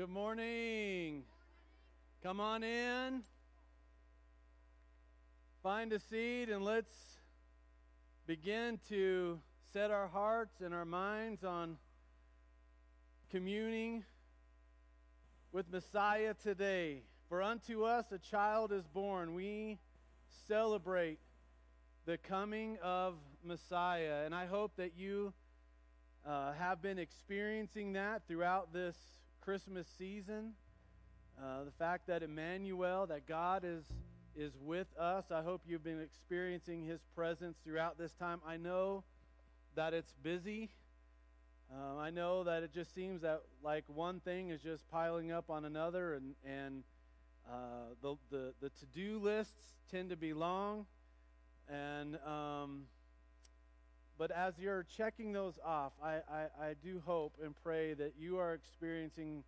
Good morning. Come on in. Find a seat and let's begin to set our hearts and our minds on communing with Messiah today. For unto us a child is born. We celebrate the coming of Messiah. And I hope that you uh, have been experiencing that throughout this Christmas season. Uh, the fact that Emmanuel, that God is is with us. I hope you've been experiencing His presence throughout this time. I know that it's busy. Um, I know that it just seems that like one thing is just piling up on another, and and uh, the the the to do lists tend to be long, and um, but as you're checking those off, I, I, I do hope and pray that you are experiencing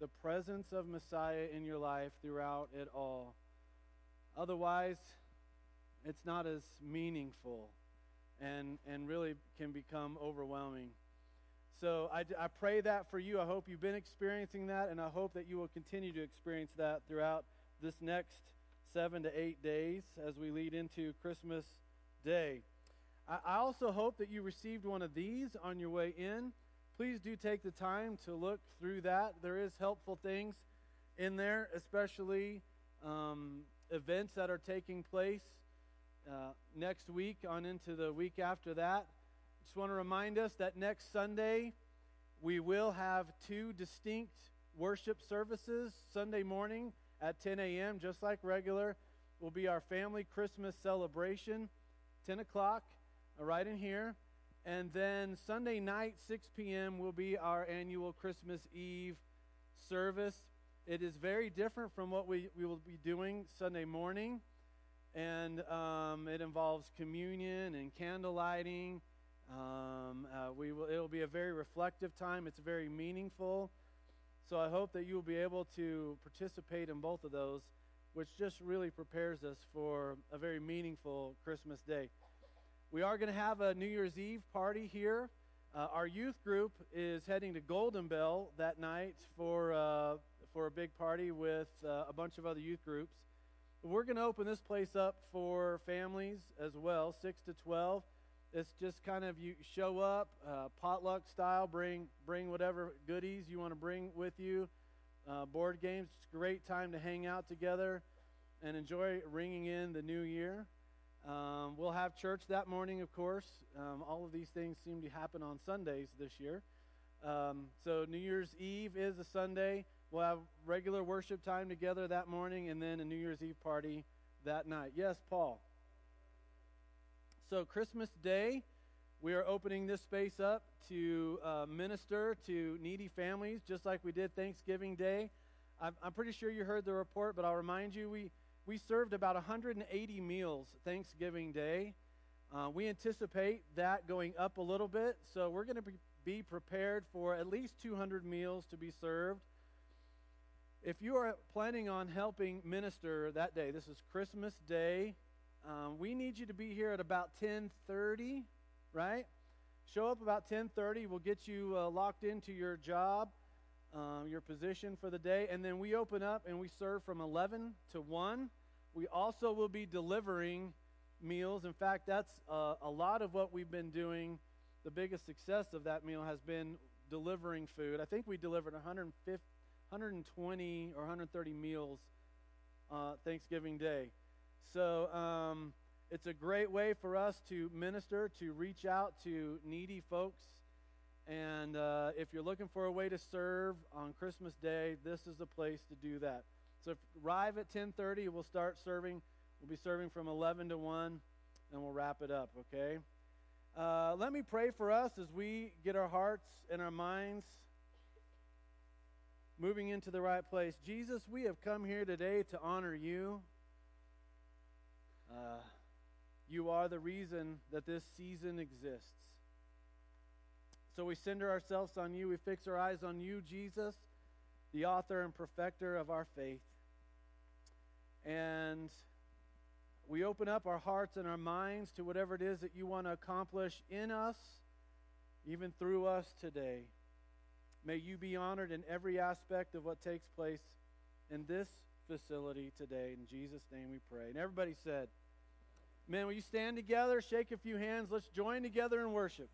the presence of Messiah in your life throughout it all. Otherwise, it's not as meaningful and, and really can become overwhelming. So I, I pray that for you. I hope you've been experiencing that, and I hope that you will continue to experience that throughout this next seven to eight days as we lead into Christmas Day. I also hope that you received one of these on your way in. Please do take the time to look through that. There is helpful things in there, especially um, events that are taking place uh, next week on into the week after that. Just want to remind us that next Sunday we will have two distinct worship services. Sunday morning at 10 a.m., just like regular, will be our family Christmas celebration, 10 o'clock right in here. And then Sunday night, 6 p.m., will be our annual Christmas Eve service. It is very different from what we, we will be doing Sunday morning. And um, it involves communion and candle lighting. Um, uh, we will, it'll be a very reflective time. It's very meaningful. So I hope that you will be able to participate in both of those, which just really prepares us for a very meaningful Christmas day. We are going to have a New Year's Eve party here. Uh, our youth group is heading to Golden Bell that night for, uh, for a big party with uh, a bunch of other youth groups. We're going to open this place up for families as well, 6 to 12. It's just kind of you show up, uh, potluck style, bring, bring whatever goodies you want to bring with you. Uh, board games, it's a great time to hang out together and enjoy ringing in the new year. Um, we'll have church that morning, of course. Um, all of these things seem to happen on Sundays this year. Um, so, New Year's Eve is a Sunday. We'll have regular worship time together that morning and then a New Year's Eve party that night. Yes, Paul. So, Christmas Day, we are opening this space up to uh, minister to needy families, just like we did Thanksgiving Day. I'm, I'm pretty sure you heard the report, but I'll remind you we we served about 180 meals Thanksgiving Day. Uh, we anticipate that going up a little bit, so we're going to be prepared for at least 200 meals to be served. If you are planning on helping minister that day, this is Christmas Day. Um, we need you to be here at about 10:30, right? Show up about 10:30. We'll get you uh, locked into your job um, your position for the day. And then we open up and we serve from 11 to 1. We also will be delivering meals. In fact, that's uh, a lot of what we've been doing. The biggest success of that meal has been delivering food. I think we delivered 150, 120 or 130 meals uh, Thanksgiving Day. So um, it's a great way for us to minister, to reach out to needy folks and uh, if you're looking for a way to serve on Christmas Day, this is the place to do that. So if, arrive at 10:30, we'll start serving. We'll be serving from 11 to 1, and we'll wrap it up. Okay. Uh, let me pray for us as we get our hearts and our minds moving into the right place. Jesus, we have come here today to honor you. Uh, you are the reason that this season exists. So we center ourselves on you. We fix our eyes on you, Jesus, the author and perfecter of our faith. And we open up our hearts and our minds to whatever it is that you want to accomplish in us, even through us today. May you be honored in every aspect of what takes place in this facility today. In Jesus' name we pray. And everybody said, Man, will you stand together, shake a few hands? Let's join together in worship.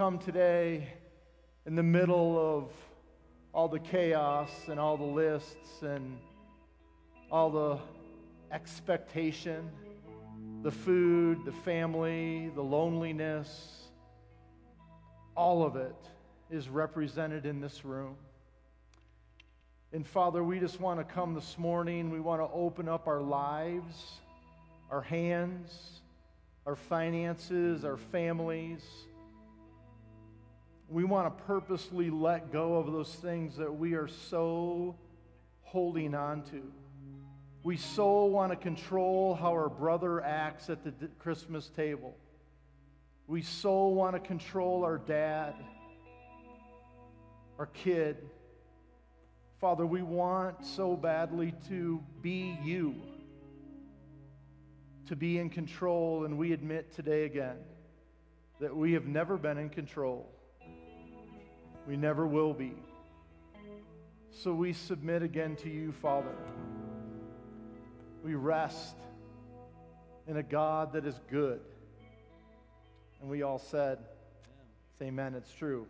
come today in the middle of all the chaos and all the lists and all the expectation, the food, the family, the loneliness, all of it is represented in this room. And Father, we just want to come this morning. We want to open up our lives, our hands, our finances, our families we want to purposely let go of those things that we are so holding on to. We so want to control how our brother acts at the Christmas table. We so want to control our dad, our kid. Father, we want so badly to be you, to be in control, and we admit today again that we have never been in control. We never will be. So we submit again to you, Father. We rest in a God that is good. And we all said, Amen, it's true.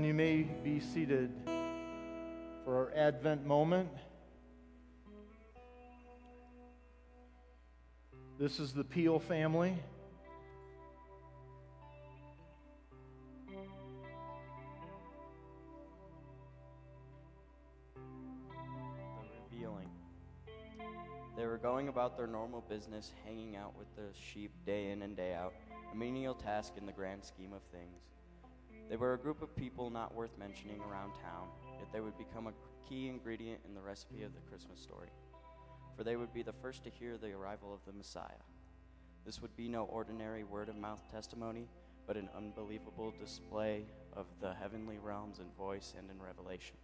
May be seated for our Advent moment. This is the Peel family. the revealing. They were going about their normal business, hanging out with the sheep day in and day out, a menial task in the grand scheme of things. They were a group of people not worth mentioning around town, yet they would become a key ingredient in the recipe of the Christmas story. For they would be the first to hear the arrival of the Messiah. This would be no ordinary word of mouth testimony, but an unbelievable display of the heavenly realms in voice and in revelation.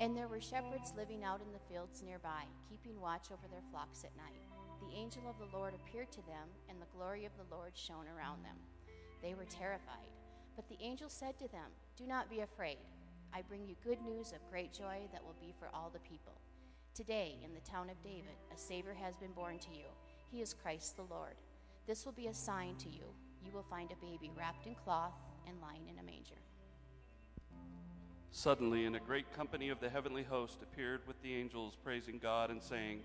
And there were shepherds living out in the fields nearby, keeping watch over their flocks at night. The angel of the Lord appeared to them, and the glory of the Lord shone around them. They were terrified. But the angel said to them, Do not be afraid. I bring you good news of great joy that will be for all the people. Today, in the town of David, a Savior has been born to you. He is Christ the Lord. This will be a sign to you. You will find a baby wrapped in cloth and lying in a manger. Suddenly, in a great company of the heavenly host appeared with the angels, praising God and saying,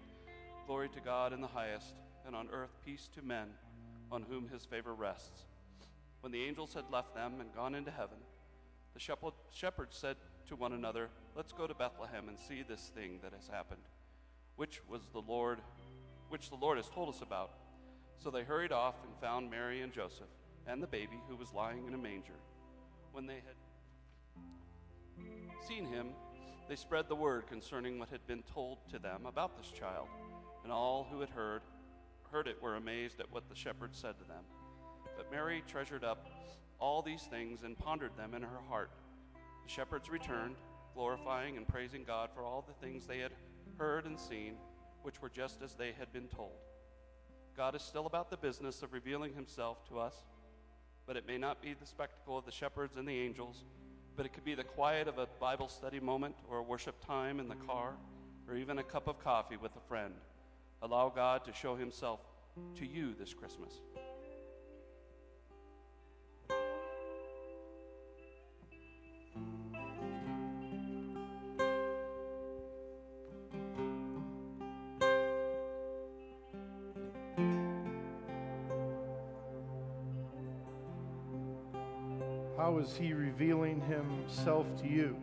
Glory to God in the highest, and on earth peace to men on whom his favor rests. When the angels had left them and gone into heaven, the shepherds said to one another, Let's go to Bethlehem and see this thing that has happened, which was the Lord, which the Lord has told us about. So they hurried off and found Mary and Joseph and the baby who was lying in a manger. When they had seen him, they spread the word concerning what had been told to them about this child, and all who had heard heard it were amazed at what the shepherds said to them. But Mary treasured up all these things and pondered them in her heart. The shepherds returned, glorifying and praising God for all the things they had heard and seen, which were just as they had been told. God is still about the business of revealing himself to us, but it may not be the spectacle of the shepherds and the angels but it could be the quiet of a Bible study moment or a worship time in the car or even a cup of coffee with a friend. Allow God to show himself to you this Christmas. How is he revealing himself to you?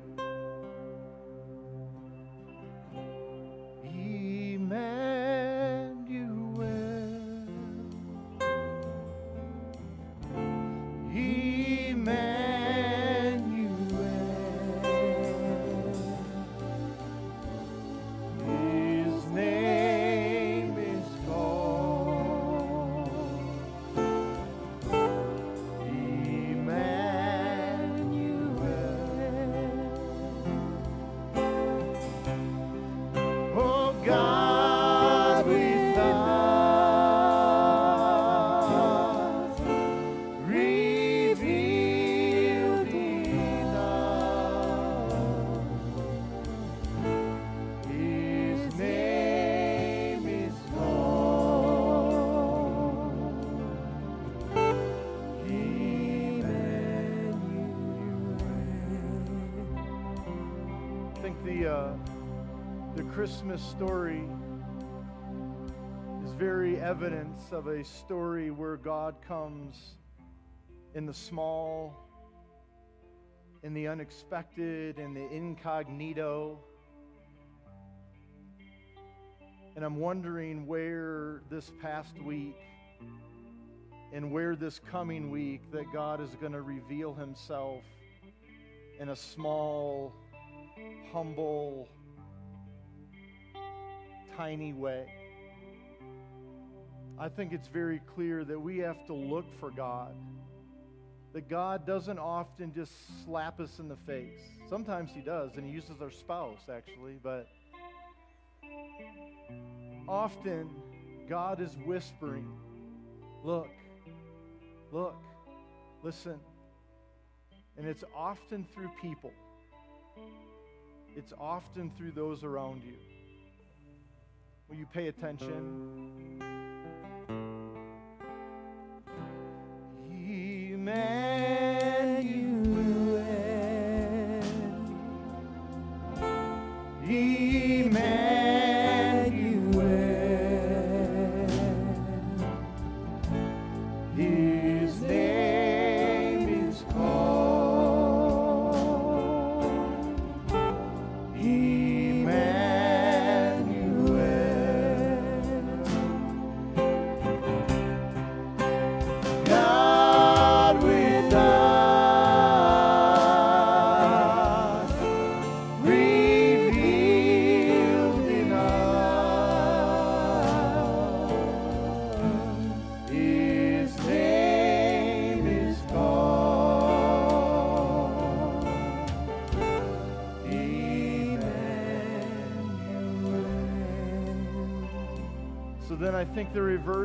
Christmas story is very evidence of a story where God comes in the small, in the unexpected, in the incognito. And I'm wondering where this past week and where this coming week that God is going to reveal himself in a small, humble, tiny way. I think it's very clear that we have to look for God. That God doesn't often just slap us in the face. Sometimes He does, and He uses our spouse, actually, but often God is whispering, Look, look, listen. And it's often through people, it's often through those around you. Will you pay attention? His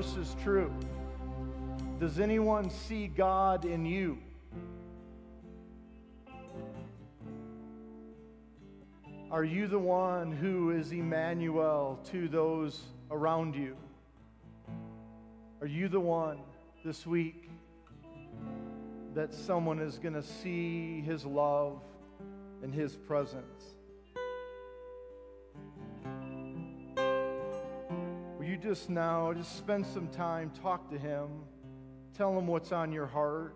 the reverse is true. Does anyone see God in you? Are you the one who is Emmanuel to those around you? Are you the one this week that someone is going to see his love and his presence? Just now just spend some time, talk to him, tell him what's on your heart?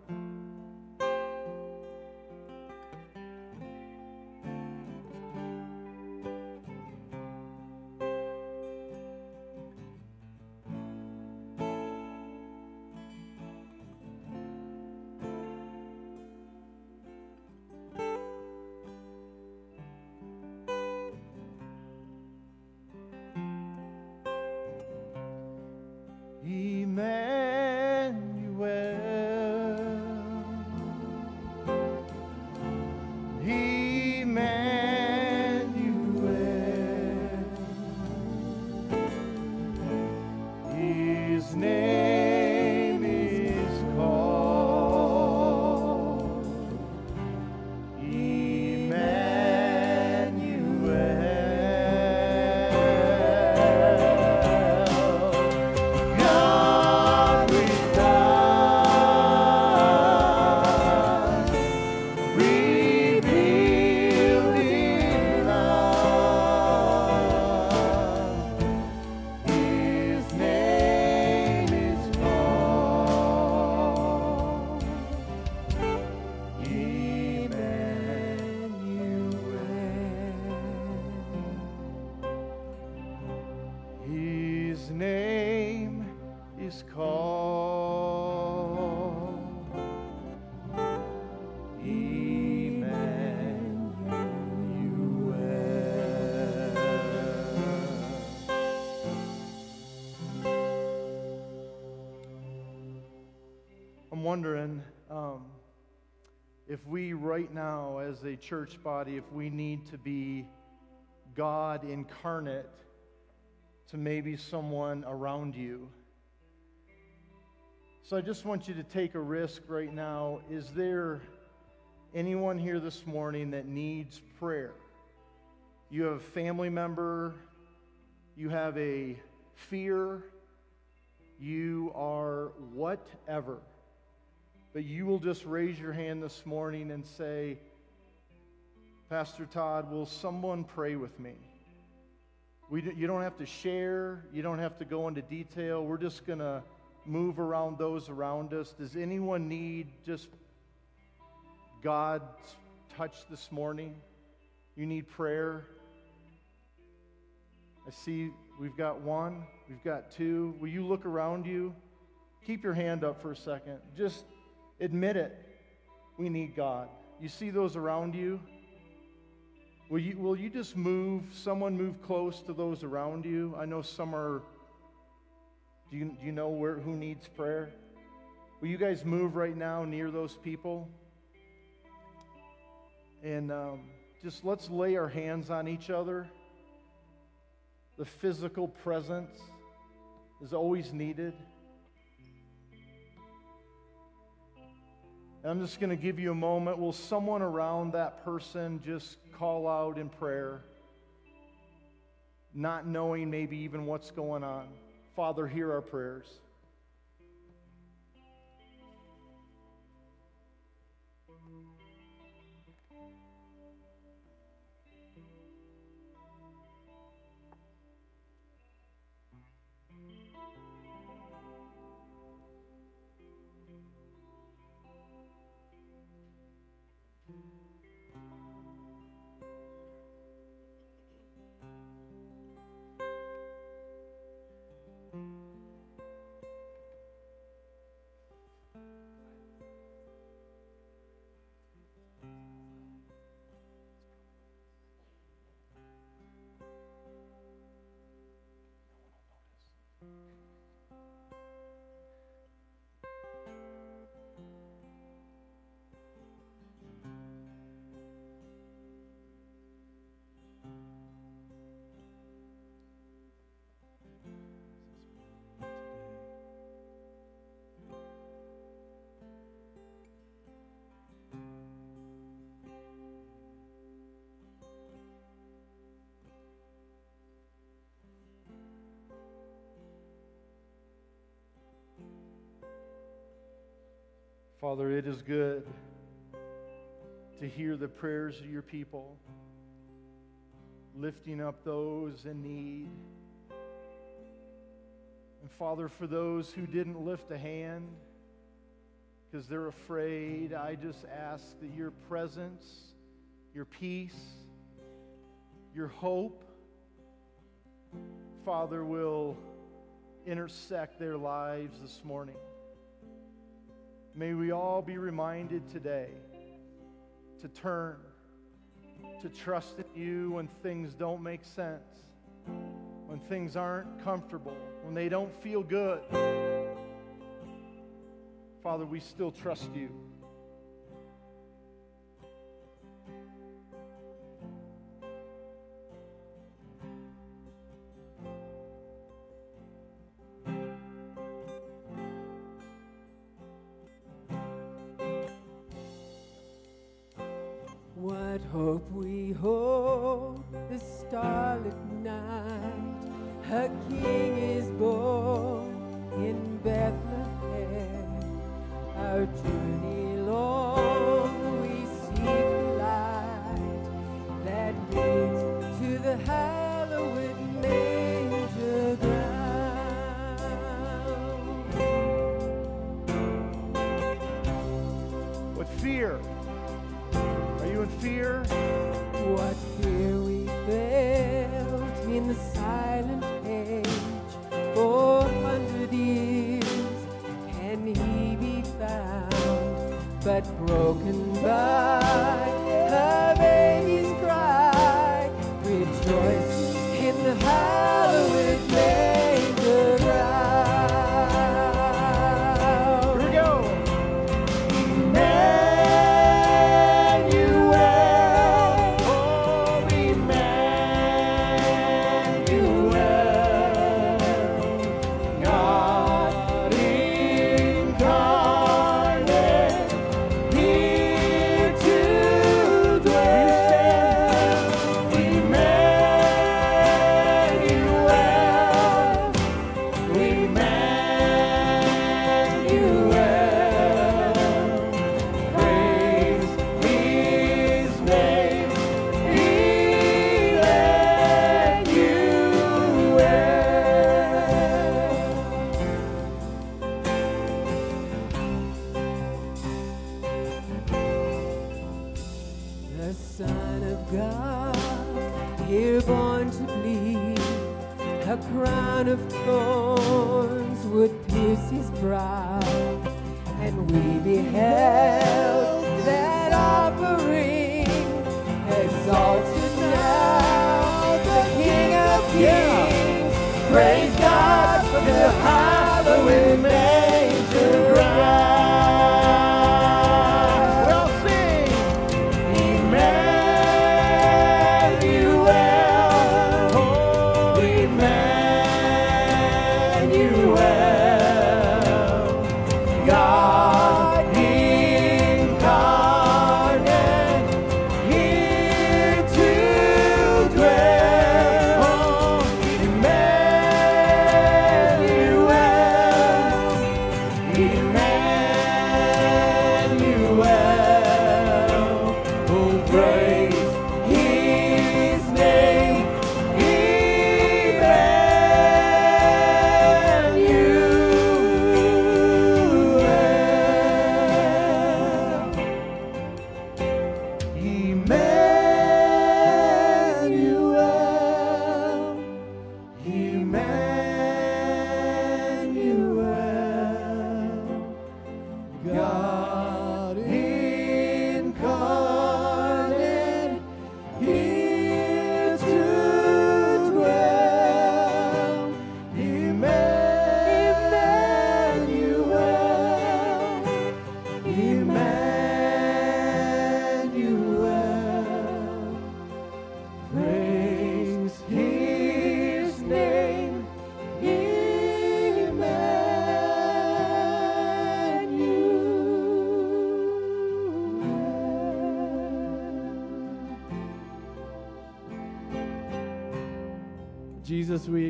As a church body, if we need to be God incarnate to maybe someone around you. So I just want you to take a risk right now. Is there anyone here this morning that needs prayer? You have a family member, you have a fear, you are whatever. But you will just raise your hand this morning and say, Pastor Todd, will someone pray with me? We, you don't have to share, you don't have to go into detail. We're just going to move around those around us. Does anyone need just God's touch this morning? You need prayer? I see we've got one, we've got two. Will you look around you? Keep your hand up for a second. Just admit it. We need God. You see those around you? Will you, will you just move, someone move close to those around you? I know some are, do you, do you know where, who needs prayer? Will you guys move right now near those people? And um, just let's lay our hands on each other. The physical presence is always needed. And I'm just going to give you a moment. Will someone around that person just call out in prayer, not knowing maybe even what's going on? Father, hear our prayers. Father, it is good to hear the prayers of your people, lifting up those in need. And Father, for those who didn't lift a hand because they're afraid, I just ask that your presence, your peace, your hope, Father, will intersect their lives this morning. May we all be reminded today to turn, to trust in you when things don't make sense, when things aren't comfortable, when they don't feel good. Father, we still trust you. The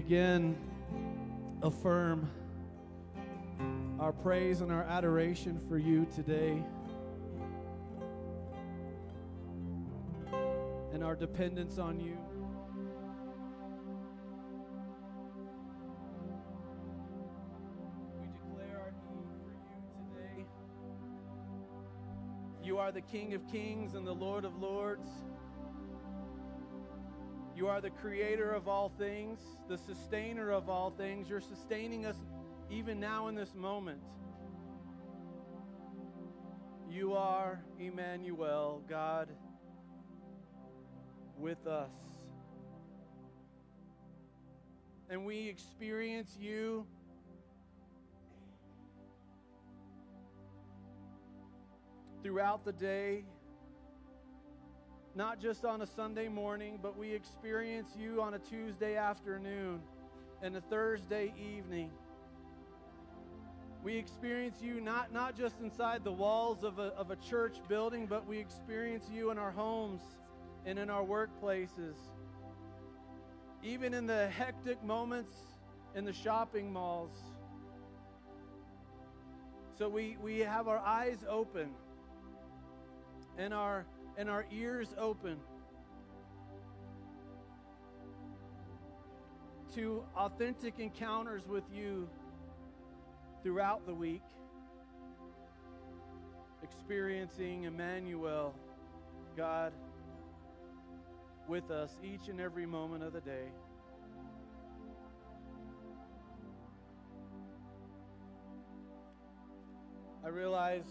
again affirm our praise and our adoration for you today. And our dependence on you. We declare our need for you today. You are the King of kings and the Lord of lords. You are the creator of all things, the sustainer of all things. You're sustaining us even now in this moment. You are Emmanuel, God with us. And we experience you throughout the day not just on a Sunday morning, but we experience you on a Tuesday afternoon and a Thursday evening. We experience you not, not just inside the walls of a, of a church building, but we experience you in our homes and in our workplaces. Even in the hectic moments in the shopping malls. So we, we have our eyes open and our and our ears open to authentic encounters with you throughout the week, experiencing Emmanuel, God, with us each and every moment of the day. I realize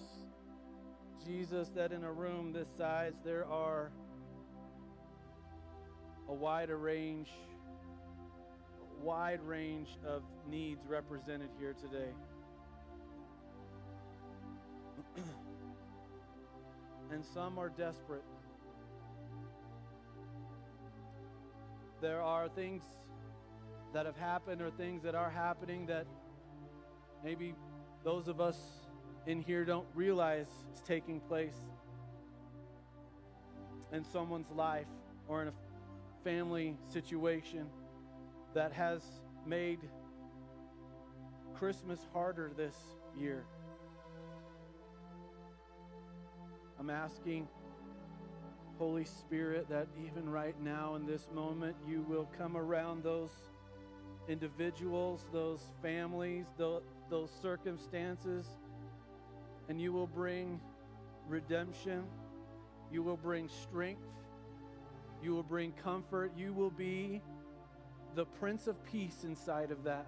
Jesus, that in a room this size there are a wider range, wide range of needs represented here today. and some are desperate. There are things that have happened or things that are happening that maybe those of us in here don't realize is taking place in someone's life or in a family situation that has made Christmas harder this year. I'm asking, Holy Spirit, that even right now in this moment, you will come around those individuals, those families, those, those circumstances and you will bring redemption. You will bring strength. You will bring comfort. You will be the Prince of Peace inside of that.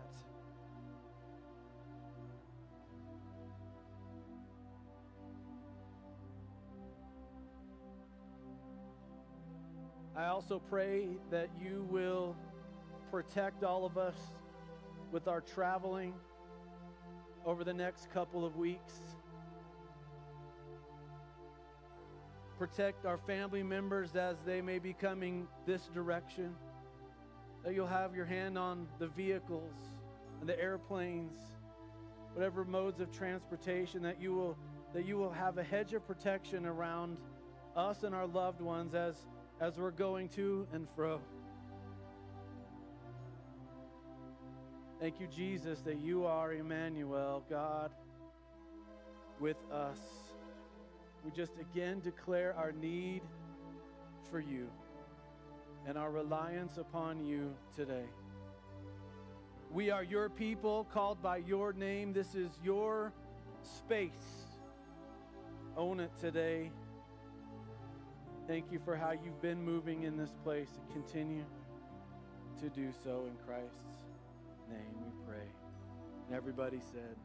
I also pray that you will protect all of us with our traveling over the next couple of weeks. Protect our family members as they may be coming this direction. That you'll have your hand on the vehicles and the airplanes, whatever modes of transportation, that you will that you will have a hedge of protection around us and our loved ones as as we're going to and fro. Thank you, Jesus, that you are Emmanuel, God with us we just again declare our need for you and our reliance upon you today. We are your people called by your name. This is your space. Own it today. Thank you for how you've been moving in this place continue to do so in Christ's name we pray. And everybody said,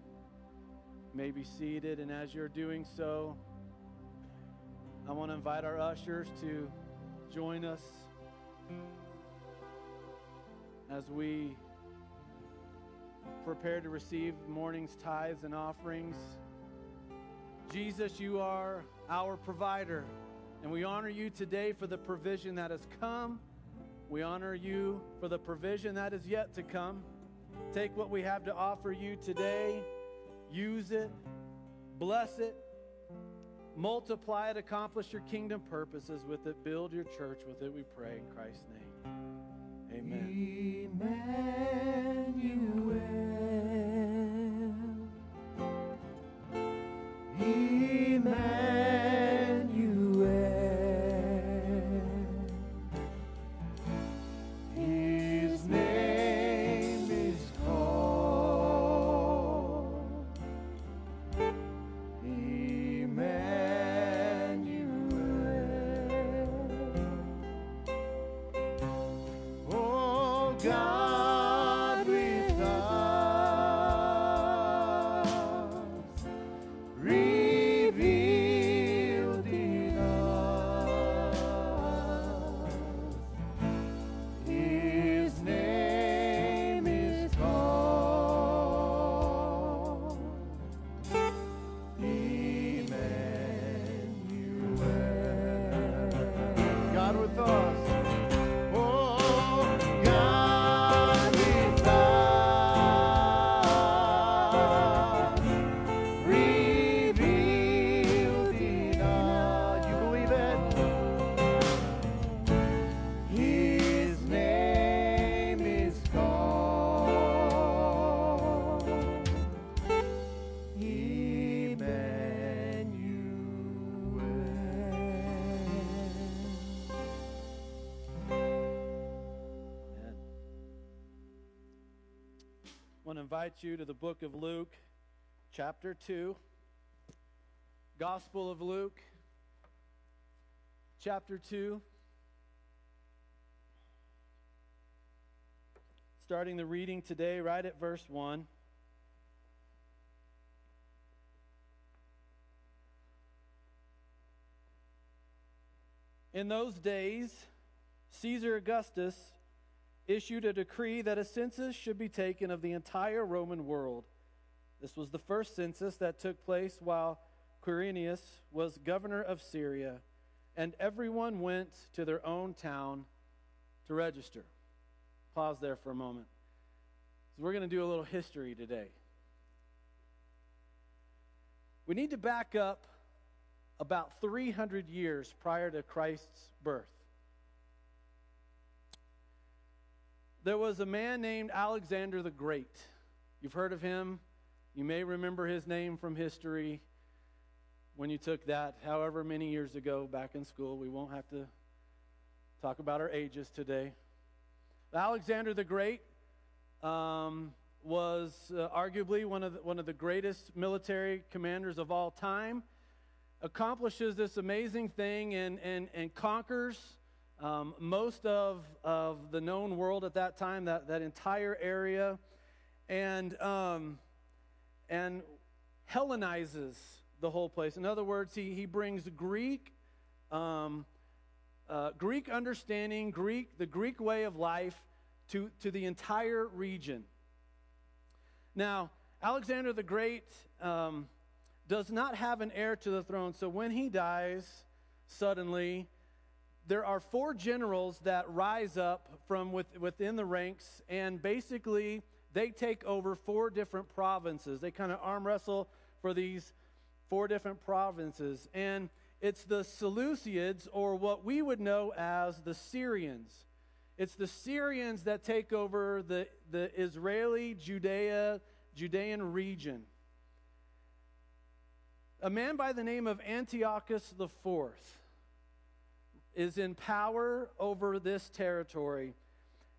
may be seated, and as you're doing so, I want to invite our ushers to join us as we prepare to receive morning's tithes and offerings. Jesus, you are our provider, and we honor you today for the provision that has come. We honor you for the provision that is yet to come. Take what we have to offer you today, use it, bless it, Multiply it, accomplish your kingdom purposes with it, build your church with it, we pray in Christ's name. Amen. Emmanuel. Invite you to the book of Luke, chapter 2. Gospel of Luke, chapter 2. Starting the reading today, right at verse 1. In those days, Caesar Augustus issued a decree that a census should be taken of the entire Roman world. This was the first census that took place while Quirinius was governor of Syria, and everyone went to their own town to register. Pause there for a moment. So we're going to do a little history today. We need to back up about 300 years prior to Christ's birth. There was a man named Alexander the Great. You've heard of him. You may remember his name from history when you took that however many years ago back in school. We won't have to talk about our ages today. Alexander the Great um, was uh, arguably one of, the, one of the greatest military commanders of all time. Accomplishes this amazing thing and, and, and conquers um, most of, of the known world at that time, that, that entire area, and, um, and Hellenizes the whole place. In other words, he, he brings Greek, um, uh, Greek understanding, Greek, the Greek way of life to, to the entire region. Now, Alexander the Great um, does not have an heir to the throne, so when he dies suddenly, there are four generals that rise up from with, within the ranks, and basically they take over four different provinces. They kind of arm wrestle for these four different provinces. And it's the Seleucids, or what we would know as the Syrians. It's the Syrians that take over the, the Israeli Judea, Judean region. A man by the name of Antiochus IV is in power over this territory,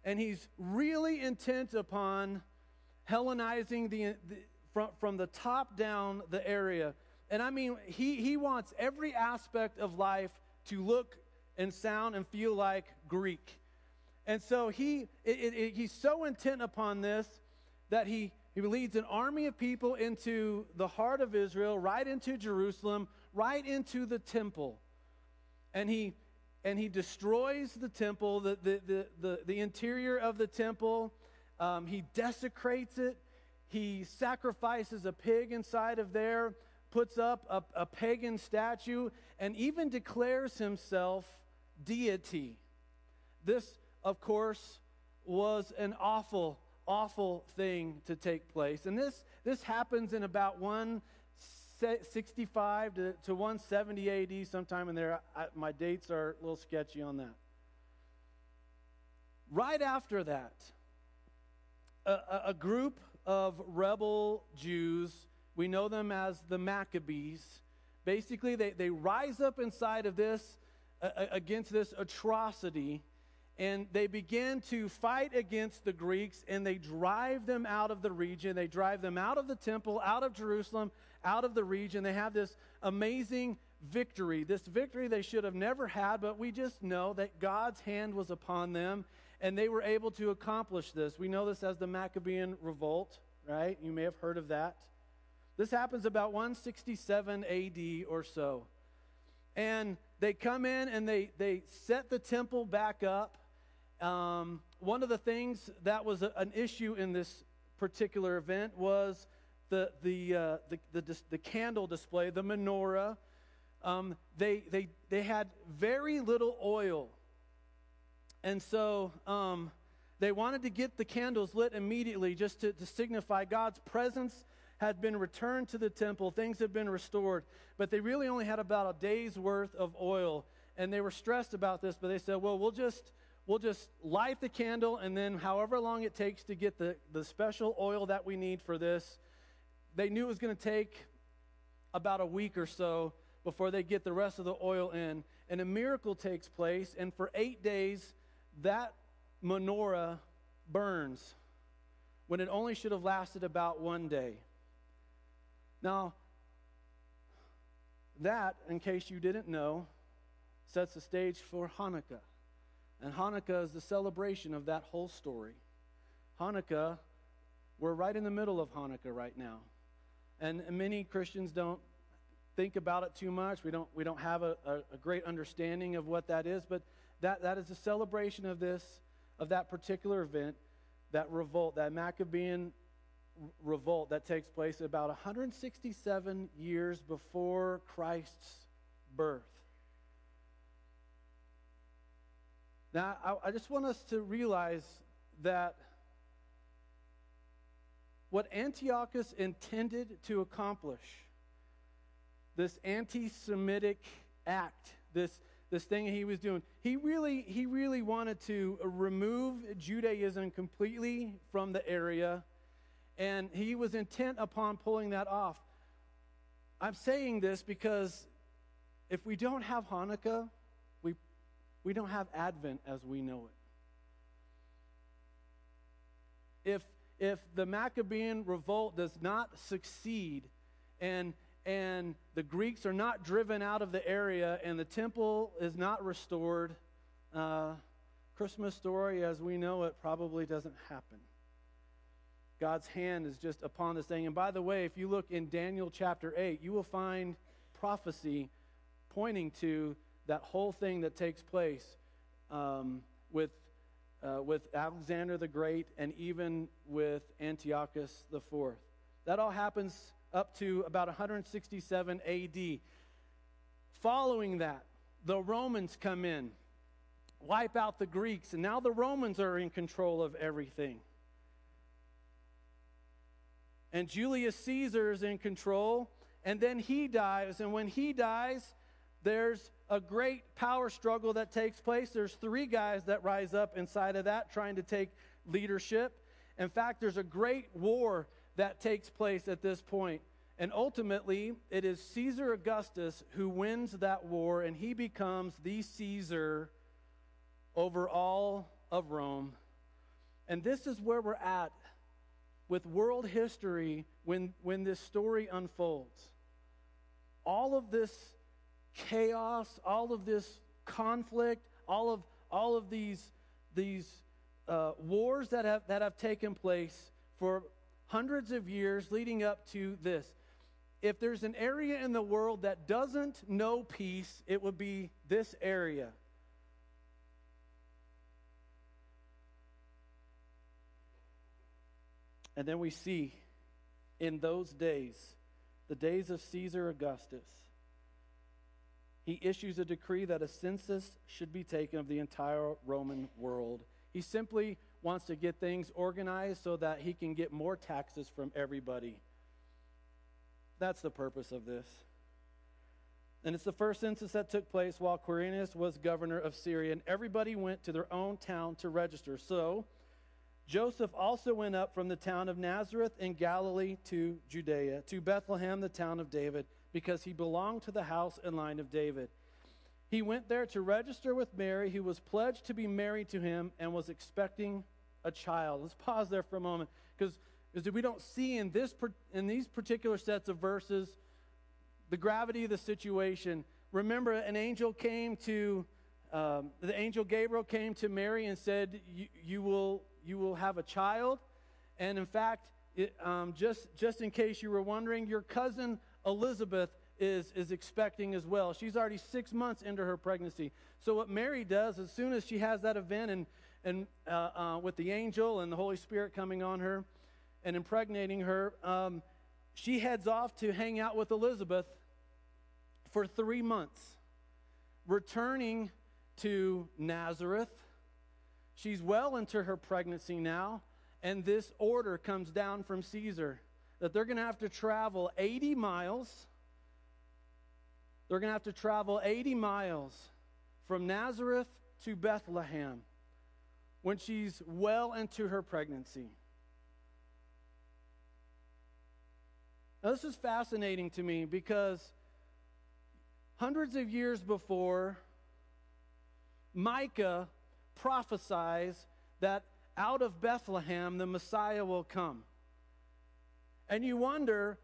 and he's really intent upon Hellenizing the, the from, from the top down the area. And I mean, he, he wants every aspect of life to look and sound and feel like Greek. And so he, it, it, it, he's so intent upon this that he, he leads an army of people into the heart of Israel, right into Jerusalem, right into the temple. And he, and he destroys the temple, the, the, the, the, the interior of the temple. Um, he desecrates it. He sacrifices a pig inside of there, puts up a, a pagan statue, and even declares himself deity. This, of course, was an awful, awful thing to take place. And this, this happens in about 165 to, to 170 AD, sometime in there. I, my dates are a little sketchy on that. right after that, a, a, group of rebel Jews, we know them as the Maccabees, basically they, they rise up inside of this, against this atrocity, and they begin to fight against the Greeks and they drive them out of the region. They drive them out of the temple, out of Jerusalem, out of the region. They have this amazing victory, this victory they should have never had, but we just know that God's hand was upon them and they were able to accomplish this. We know this as the Maccabean Revolt, right? You may have heard of that. This happens about 167 AD or so. And they come in and they, they set the temple back up. Um, one of the things that was a, an issue in this particular event was the, the, uh, the, the, the, candle display, the menorah. Um, they, they, they had very little oil. And so um, they wanted to get the candles lit immediately just to, to signify God's presence had been returned to the temple, things had been restored, but they really only had about a day's worth of oil. And they were stressed about this, but they said, well, we'll just we'll just light the candle and then however long it takes to get the, the special oil that we need for this they knew it was going to take about a week or so before they get the rest of the oil in and a miracle takes place and for eight days that menorah burns when it only should have lasted about one day now, that, in case you didn't know, sets the stage for Hanukkah. And Hanukkah is the celebration of that whole story. Hanukkah, we're right in the middle of Hanukkah right now. And many Christians don't think about it too much. We don't, we don't have a, a, a great understanding of what that is, but that, that is a celebration of this, of that particular event, that revolt, that Maccabean revolt that takes place about 167 years before Christ's birth. Now, I, I, just want us to realize that what Antiochus intended to accomplish, this anti Semitic act, this, this thing he was doing, he really, he really wanted to remove Judaism completely from the area and he was intent upon pulling that off. I'm saying this because if we don't have Hanukkah, we, we don't have Advent as we know it. If, if the Maccabean revolt does not succeed and, and the Greeks are not driven out of the area and the temple is not restored, uh, Christmas story as we know it probably doesn't happen. God's hand is just upon this thing. And by the way, if you look in Daniel chapter 8, you will find prophecy pointing to that whole thing that takes place um, with, uh, with Alexander the Great and even with Antiochus the Fourth. That all happens up to about 167 AD. Following that, the Romans come in, wipe out the Greeks, and now the Romans are in control of everything and Julius Caesar is in control, and then he dies. And when he dies, there's a great power struggle that takes place. There's three guys that rise up inside of that trying to take leadership. In fact, there's a great war that takes place at this point. And ultimately, it is Caesar Augustus who wins that war, and he becomes the Caesar over all of Rome. And this is where we're at with world history when, when this story unfolds. All of this chaos, all of this conflict, all of, all of these, these uh, wars that have, that have taken place for hundreds of years leading up to this. If there's an area in the world that doesn't know peace, it would be this area. And then we see in those days, the days of Caesar Augustus, he issues a decree that a census should be taken of the entire Roman world. He simply wants to get things organized so that he can get more taxes from everybody. That's the purpose of this. And it's the first census that took place while Quirinius was governor of Syria, and everybody went to their own town to register. So Joseph also went up from the town of Nazareth in Galilee to Judea, to Bethlehem, the town of David, because he belonged to the house and line of David. He went there to register with Mary, who was pledged to be married to him and was expecting a child. Let's pause there for a moment because we don't see in, this, in these particular sets of verses the gravity of the situation. Remember, an angel came to, um, the angel Gabriel came to Mary and said, you, will, you will have a child. And in fact, it, um, just, just in case you were wondering, your cousin Elizabeth is, is expecting as well. She's already six months into her pregnancy. So, what Mary does, as soon as she has that event and, and uh, uh, with the angel and the Holy Spirit coming on her and impregnating her, um, she heads off to hang out with Elizabeth for three months, returning to Nazareth. She's well into her pregnancy now, and this order comes down from Caesar that they're going to have to travel 80 miles. They're going to have to travel 80 miles from Nazareth to Bethlehem when she's well into her pregnancy. Now, this is fascinating to me because hundreds of years before, Micah prophesies that out of Bethlehem the Messiah will come. And you wonder,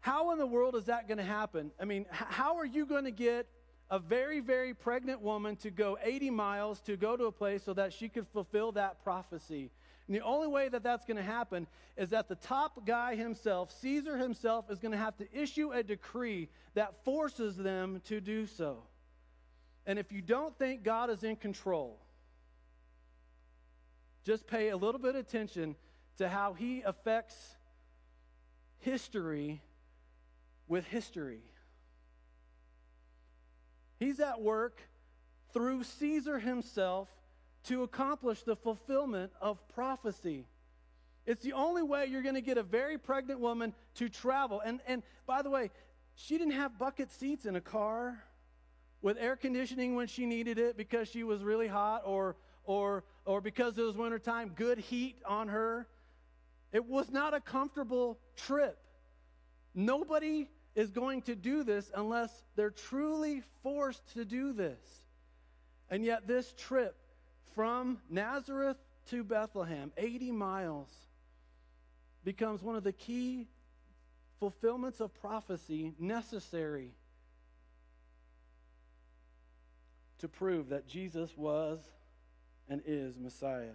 how in the world is that going to happen? I mean, how are you going to get a very, very pregnant woman to go 80 miles to go to a place so that she could fulfill that prophecy? And the only way that that's going to happen is that the top guy himself, Caesar himself, is going to have to issue a decree that forces them to do so. And if you don't think God is in control, just pay a little bit of attention to how he affects history with history. He's at work through Caesar himself to accomplish the fulfillment of prophecy. It's the only way you're going to get a very pregnant woman to travel. And, and by the way, she didn't have bucket seats in a car with air conditioning when she needed it because she was really hot or, or, or because it was wintertime, good heat on her. It was not a comfortable trip. Nobody is going to do this unless they're truly forced to do this. And yet, this trip from Nazareth to Bethlehem, 80 miles, becomes one of the key fulfillments of prophecy necessary to prove that Jesus was and is Messiah.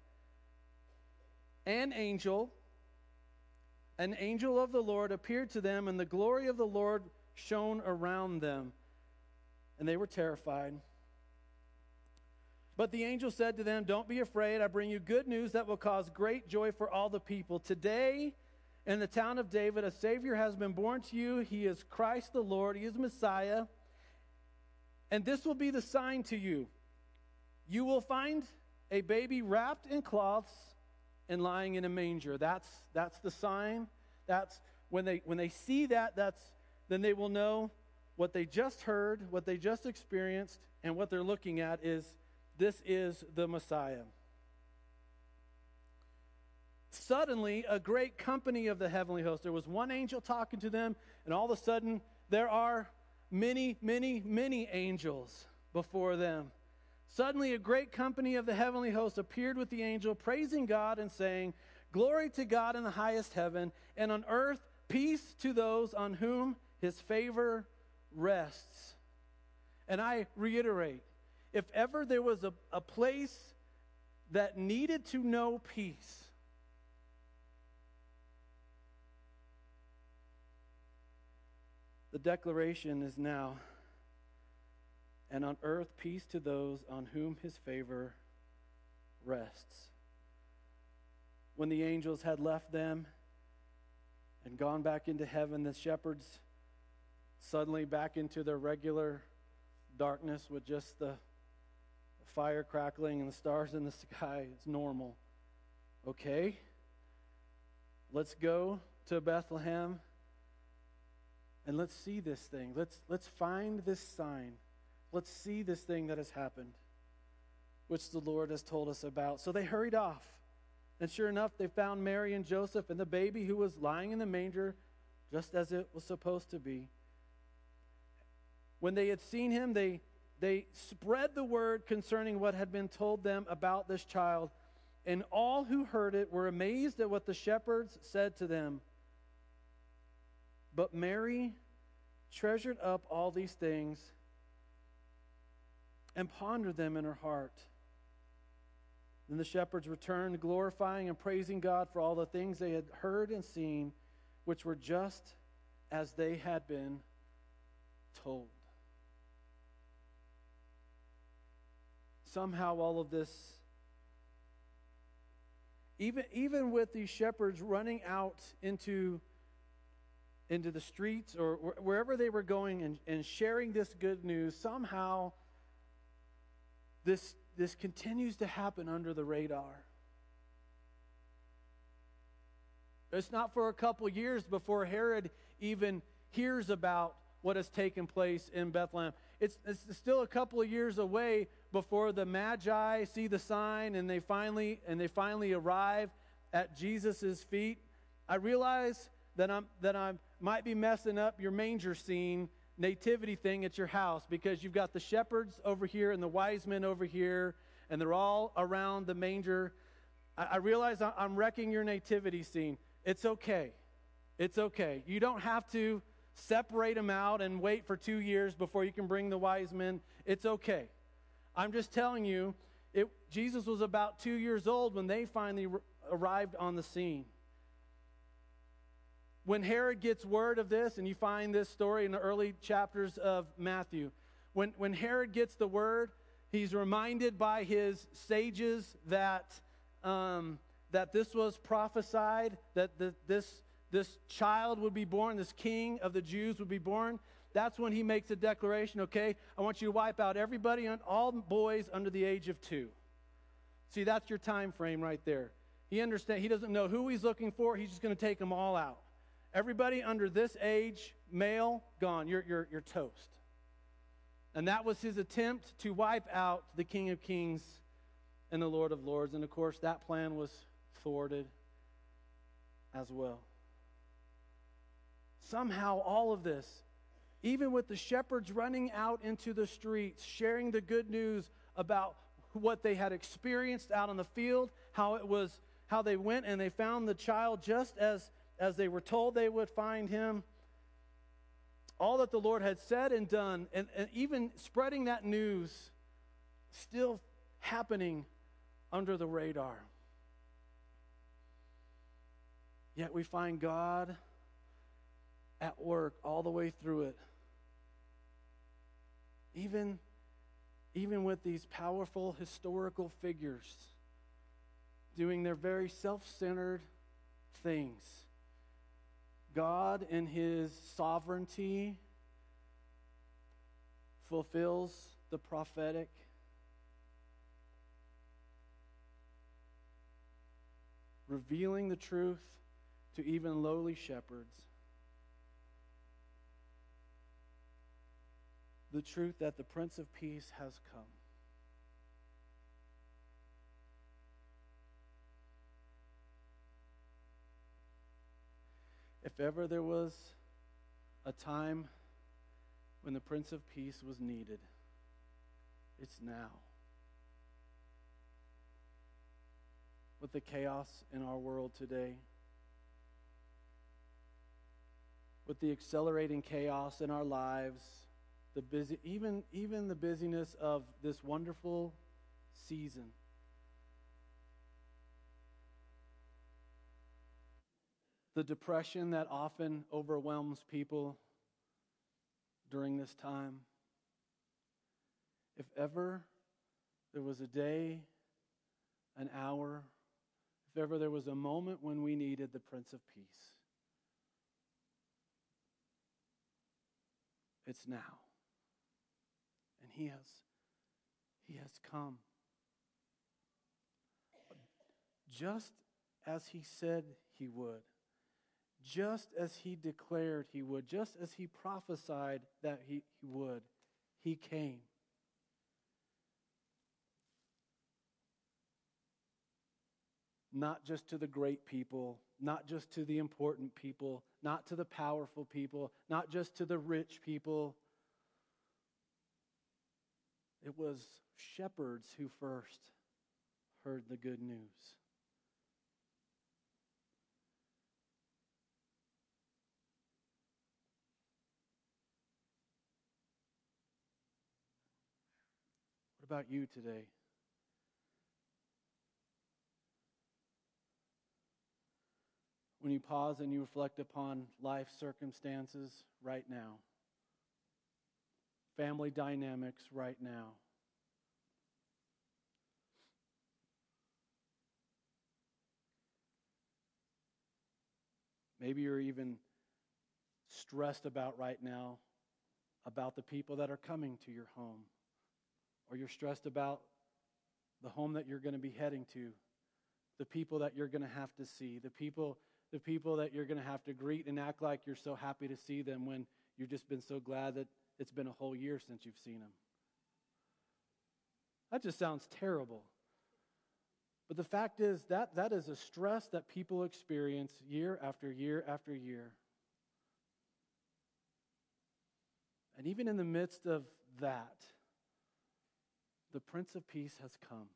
An angel, an angel of the Lord appeared to them, and the glory of the Lord shone around them. And they were terrified. But the angel said to them, Don't be afraid. I bring you good news that will cause great joy for all the people. Today, in the town of David, a Savior has been born to you. He is Christ the Lord, He is Messiah. And this will be the sign to you you will find a baby wrapped in cloths and lying in a manger. That's, that's the sign. That's when they, when they see that, that's, then they will know what they just heard, what they just experienced, and what they're looking at is this is the Messiah. Suddenly, a great company of the heavenly host. There was one angel talking to them, and all of a sudden, there are many, many, many angels before them. Suddenly, a great company of the heavenly host appeared with the angel, praising God and saying, Glory to God in the highest heaven, and on earth, peace to those on whom his favor rests. And I reiterate if ever there was a, a place that needed to know peace, the declaration is now and on earth peace to those on whom his favor rests. When the angels had left them and gone back into heaven, the shepherds suddenly back into their regular darkness with just the fire crackling and the stars in the sky. It's normal. Okay, let's go to Bethlehem and let's see this thing. Let's, let's find this sign. Let's see this thing that has happened, which the Lord has told us about. So they hurried off. And sure enough, they found Mary and Joseph and the baby who was lying in the manger, just as it was supposed to be. When they had seen him, they, they spread the word concerning what had been told them about this child. And all who heard it were amazed at what the shepherds said to them. But Mary treasured up all these things and pondered them in her heart. Then the shepherds returned, glorifying and praising God for all the things they had heard and seen, which were just as they had been told. Somehow, all of this, even, even with these shepherds running out into, into the streets or wherever they were going and, and sharing this good news, somehow this, this continues to happen under the radar. It's not for a couple years before Herod even hears about what has taken place in Bethlehem. It's, it's still a couple of years away before the Magi see the sign and they finally and they finally arrive at Jesus' feet. I realize that I'm that I might be messing up your manger scene nativity thing at your house because you've got the shepherds over here and the wise men over here, and they're all around the manger. I, I realize I'm wrecking your nativity scene. It's okay. It's okay. You don't have to separate them out and wait for two years before you can bring the wise men. It's okay. I'm just telling you, it, Jesus was about two years old when they finally arrived on the scene. When Herod gets word of this, and you find this story in the early chapters of Matthew, when, when Herod gets the word, he's reminded by his sages that, um, that this was prophesied, that the, this, this child would be born, this king of the Jews would be born. That's when he makes a declaration, okay? I want you to wipe out everybody, all boys under the age of two. See, that's your time frame right there. He understands, he doesn't know who he's looking for, he's just going to take them all out. Everybody under this age, male, gone. You're, you're, you're toast. And that was his attempt to wipe out the King of Kings and the Lord of Lords. And of course, that plan was thwarted as well. Somehow, all of this, even with the shepherds running out into the streets, sharing the good news about what they had experienced out in the field, how it was, how they went and they found the child just as as they were told they would find him. All that the Lord had said and done, and, and even spreading that news, still happening under the radar. Yet we find God at work all the way through it. Even, even with these powerful historical figures doing their very self centered things. God, in his sovereignty, fulfills the prophetic. Revealing the truth to even lowly shepherds. The truth that the Prince of Peace has come. If ever there was a time when the Prince of Peace was needed, it's now. With the chaos in our world today, with the accelerating chaos in our lives, the busy, even, even the busyness of this wonderful season. The depression that often overwhelms people during this time. if ever there was a day, an hour, if ever there was a moment when we needed the Prince of Peace, it's now. And he has he has come. Just as he said he would just as he declared he would, just as he prophesied that he, he would, he came. Not just to the great people, not just to the important people, not to the powerful people, not just to the rich people. It was shepherds who first heard the good news. About you today? When you pause and you reflect upon life circumstances right now, family dynamics right now, maybe you're even stressed about right now about the people that are coming to your home or you're stressed about the home that you're going to be heading to, the people that you're going to have to see, the people the people that you're going to have to greet and act like you're so happy to see them when you've just been so glad that it's been a whole year since you've seen them. That just sounds terrible. But the fact is that that is a stress that people experience year after year after year. And even in the midst of that, the Prince of Peace has come.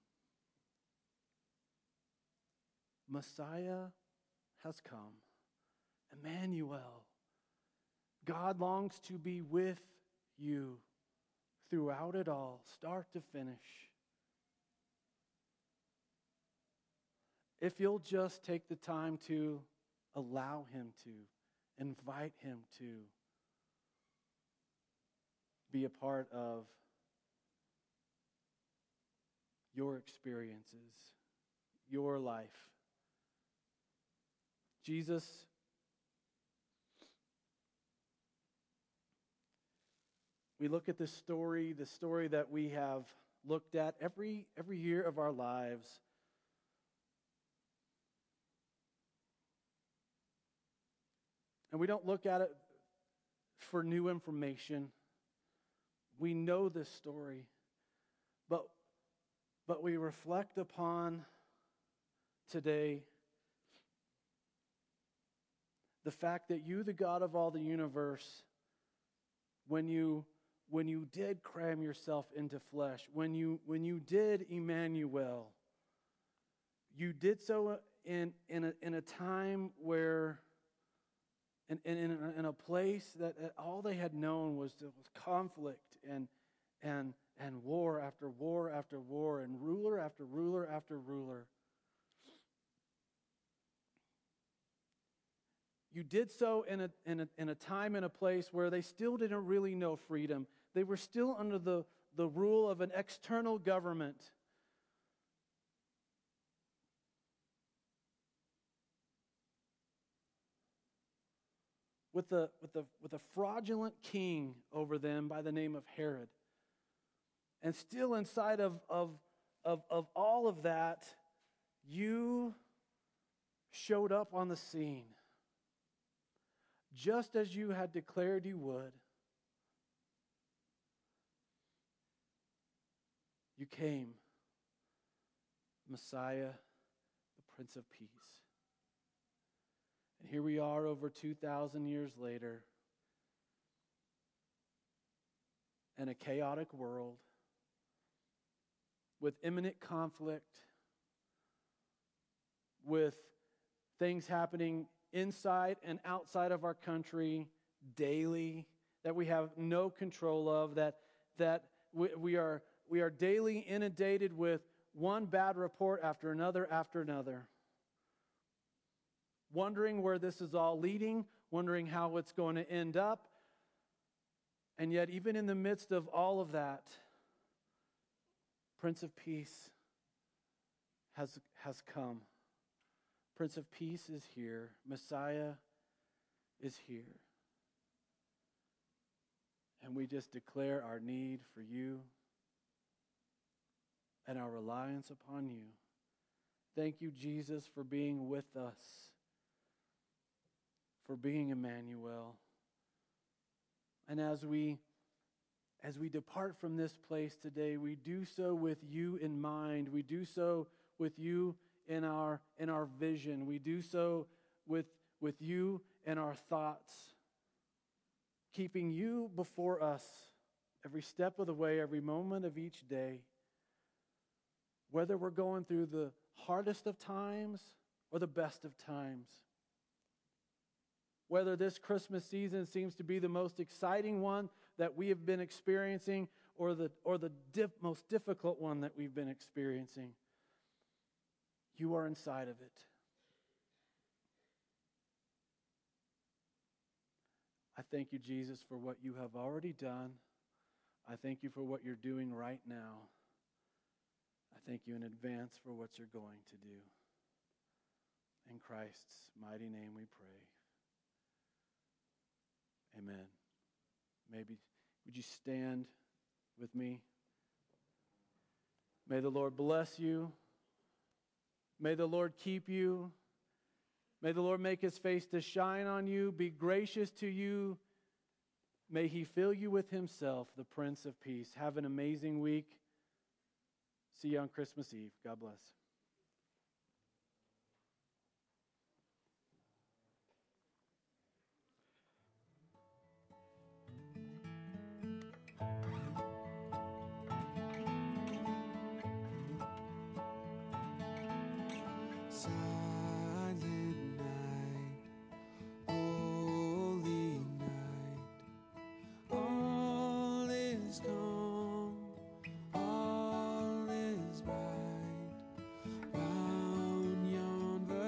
Messiah has come. Emmanuel. God longs to be with you throughout it all, start to finish. If you'll just take the time to allow Him to, invite Him to be a part of your experiences, your life. Jesus, we look at this story, the story that we have looked at every, every year of our lives. And we don't look at it for new information. We know this story. But but we reflect upon today the fact that you, the God of all the universe, when you when you did cram yourself into flesh, when you when you did Emmanuel, you did so in in a, in a time where in, in, in a place that all they had known was, was conflict and and and war after war after war, and ruler after ruler after ruler. You did so in a, in, a, in a time and a place where they still didn't really know freedom. They were still under the, the rule of an external government. With a, with, a, with a fraudulent king over them by the name of Herod. And still inside of, of, of, of all of that, you showed up on the scene just as you had declared you would. You came, Messiah, the Prince of Peace. And here we are over 2,000 years later in a chaotic world with imminent conflict, with things happening inside and outside of our country daily that we have no control of, that, that we, we, are, we are daily inundated with one bad report after another after another. Wondering where this is all leading, wondering how it's going to end up. And yet, even in the midst of all of that, Prince of Peace has, has come. Prince of Peace is here. Messiah is here. And we just declare our need for you and our reliance upon you. Thank you, Jesus, for being with us, for being Emmanuel. And as we as we depart from this place today, we do so with you in mind. We do so with you in our in our vision. We do so with with you in our thoughts. Keeping you before us every step of the way, every moment of each day. Whether we're going through the hardest of times or the best of times. Whether this Christmas season seems to be the most exciting one that we have been experiencing or the, or the most difficult one that we've been experiencing, you are inside of it. I thank you, Jesus, for what you have already done. I thank you for what you're doing right now. I thank you in advance for what you're going to do. In Christ's mighty name we pray. Amen. Maybe would you stand with me? May the Lord bless you. May the Lord keep you. May the Lord make his face to shine on you, be gracious to you. May he fill you with himself, the Prince of Peace. Have an amazing week. See you on Christmas Eve. God bless.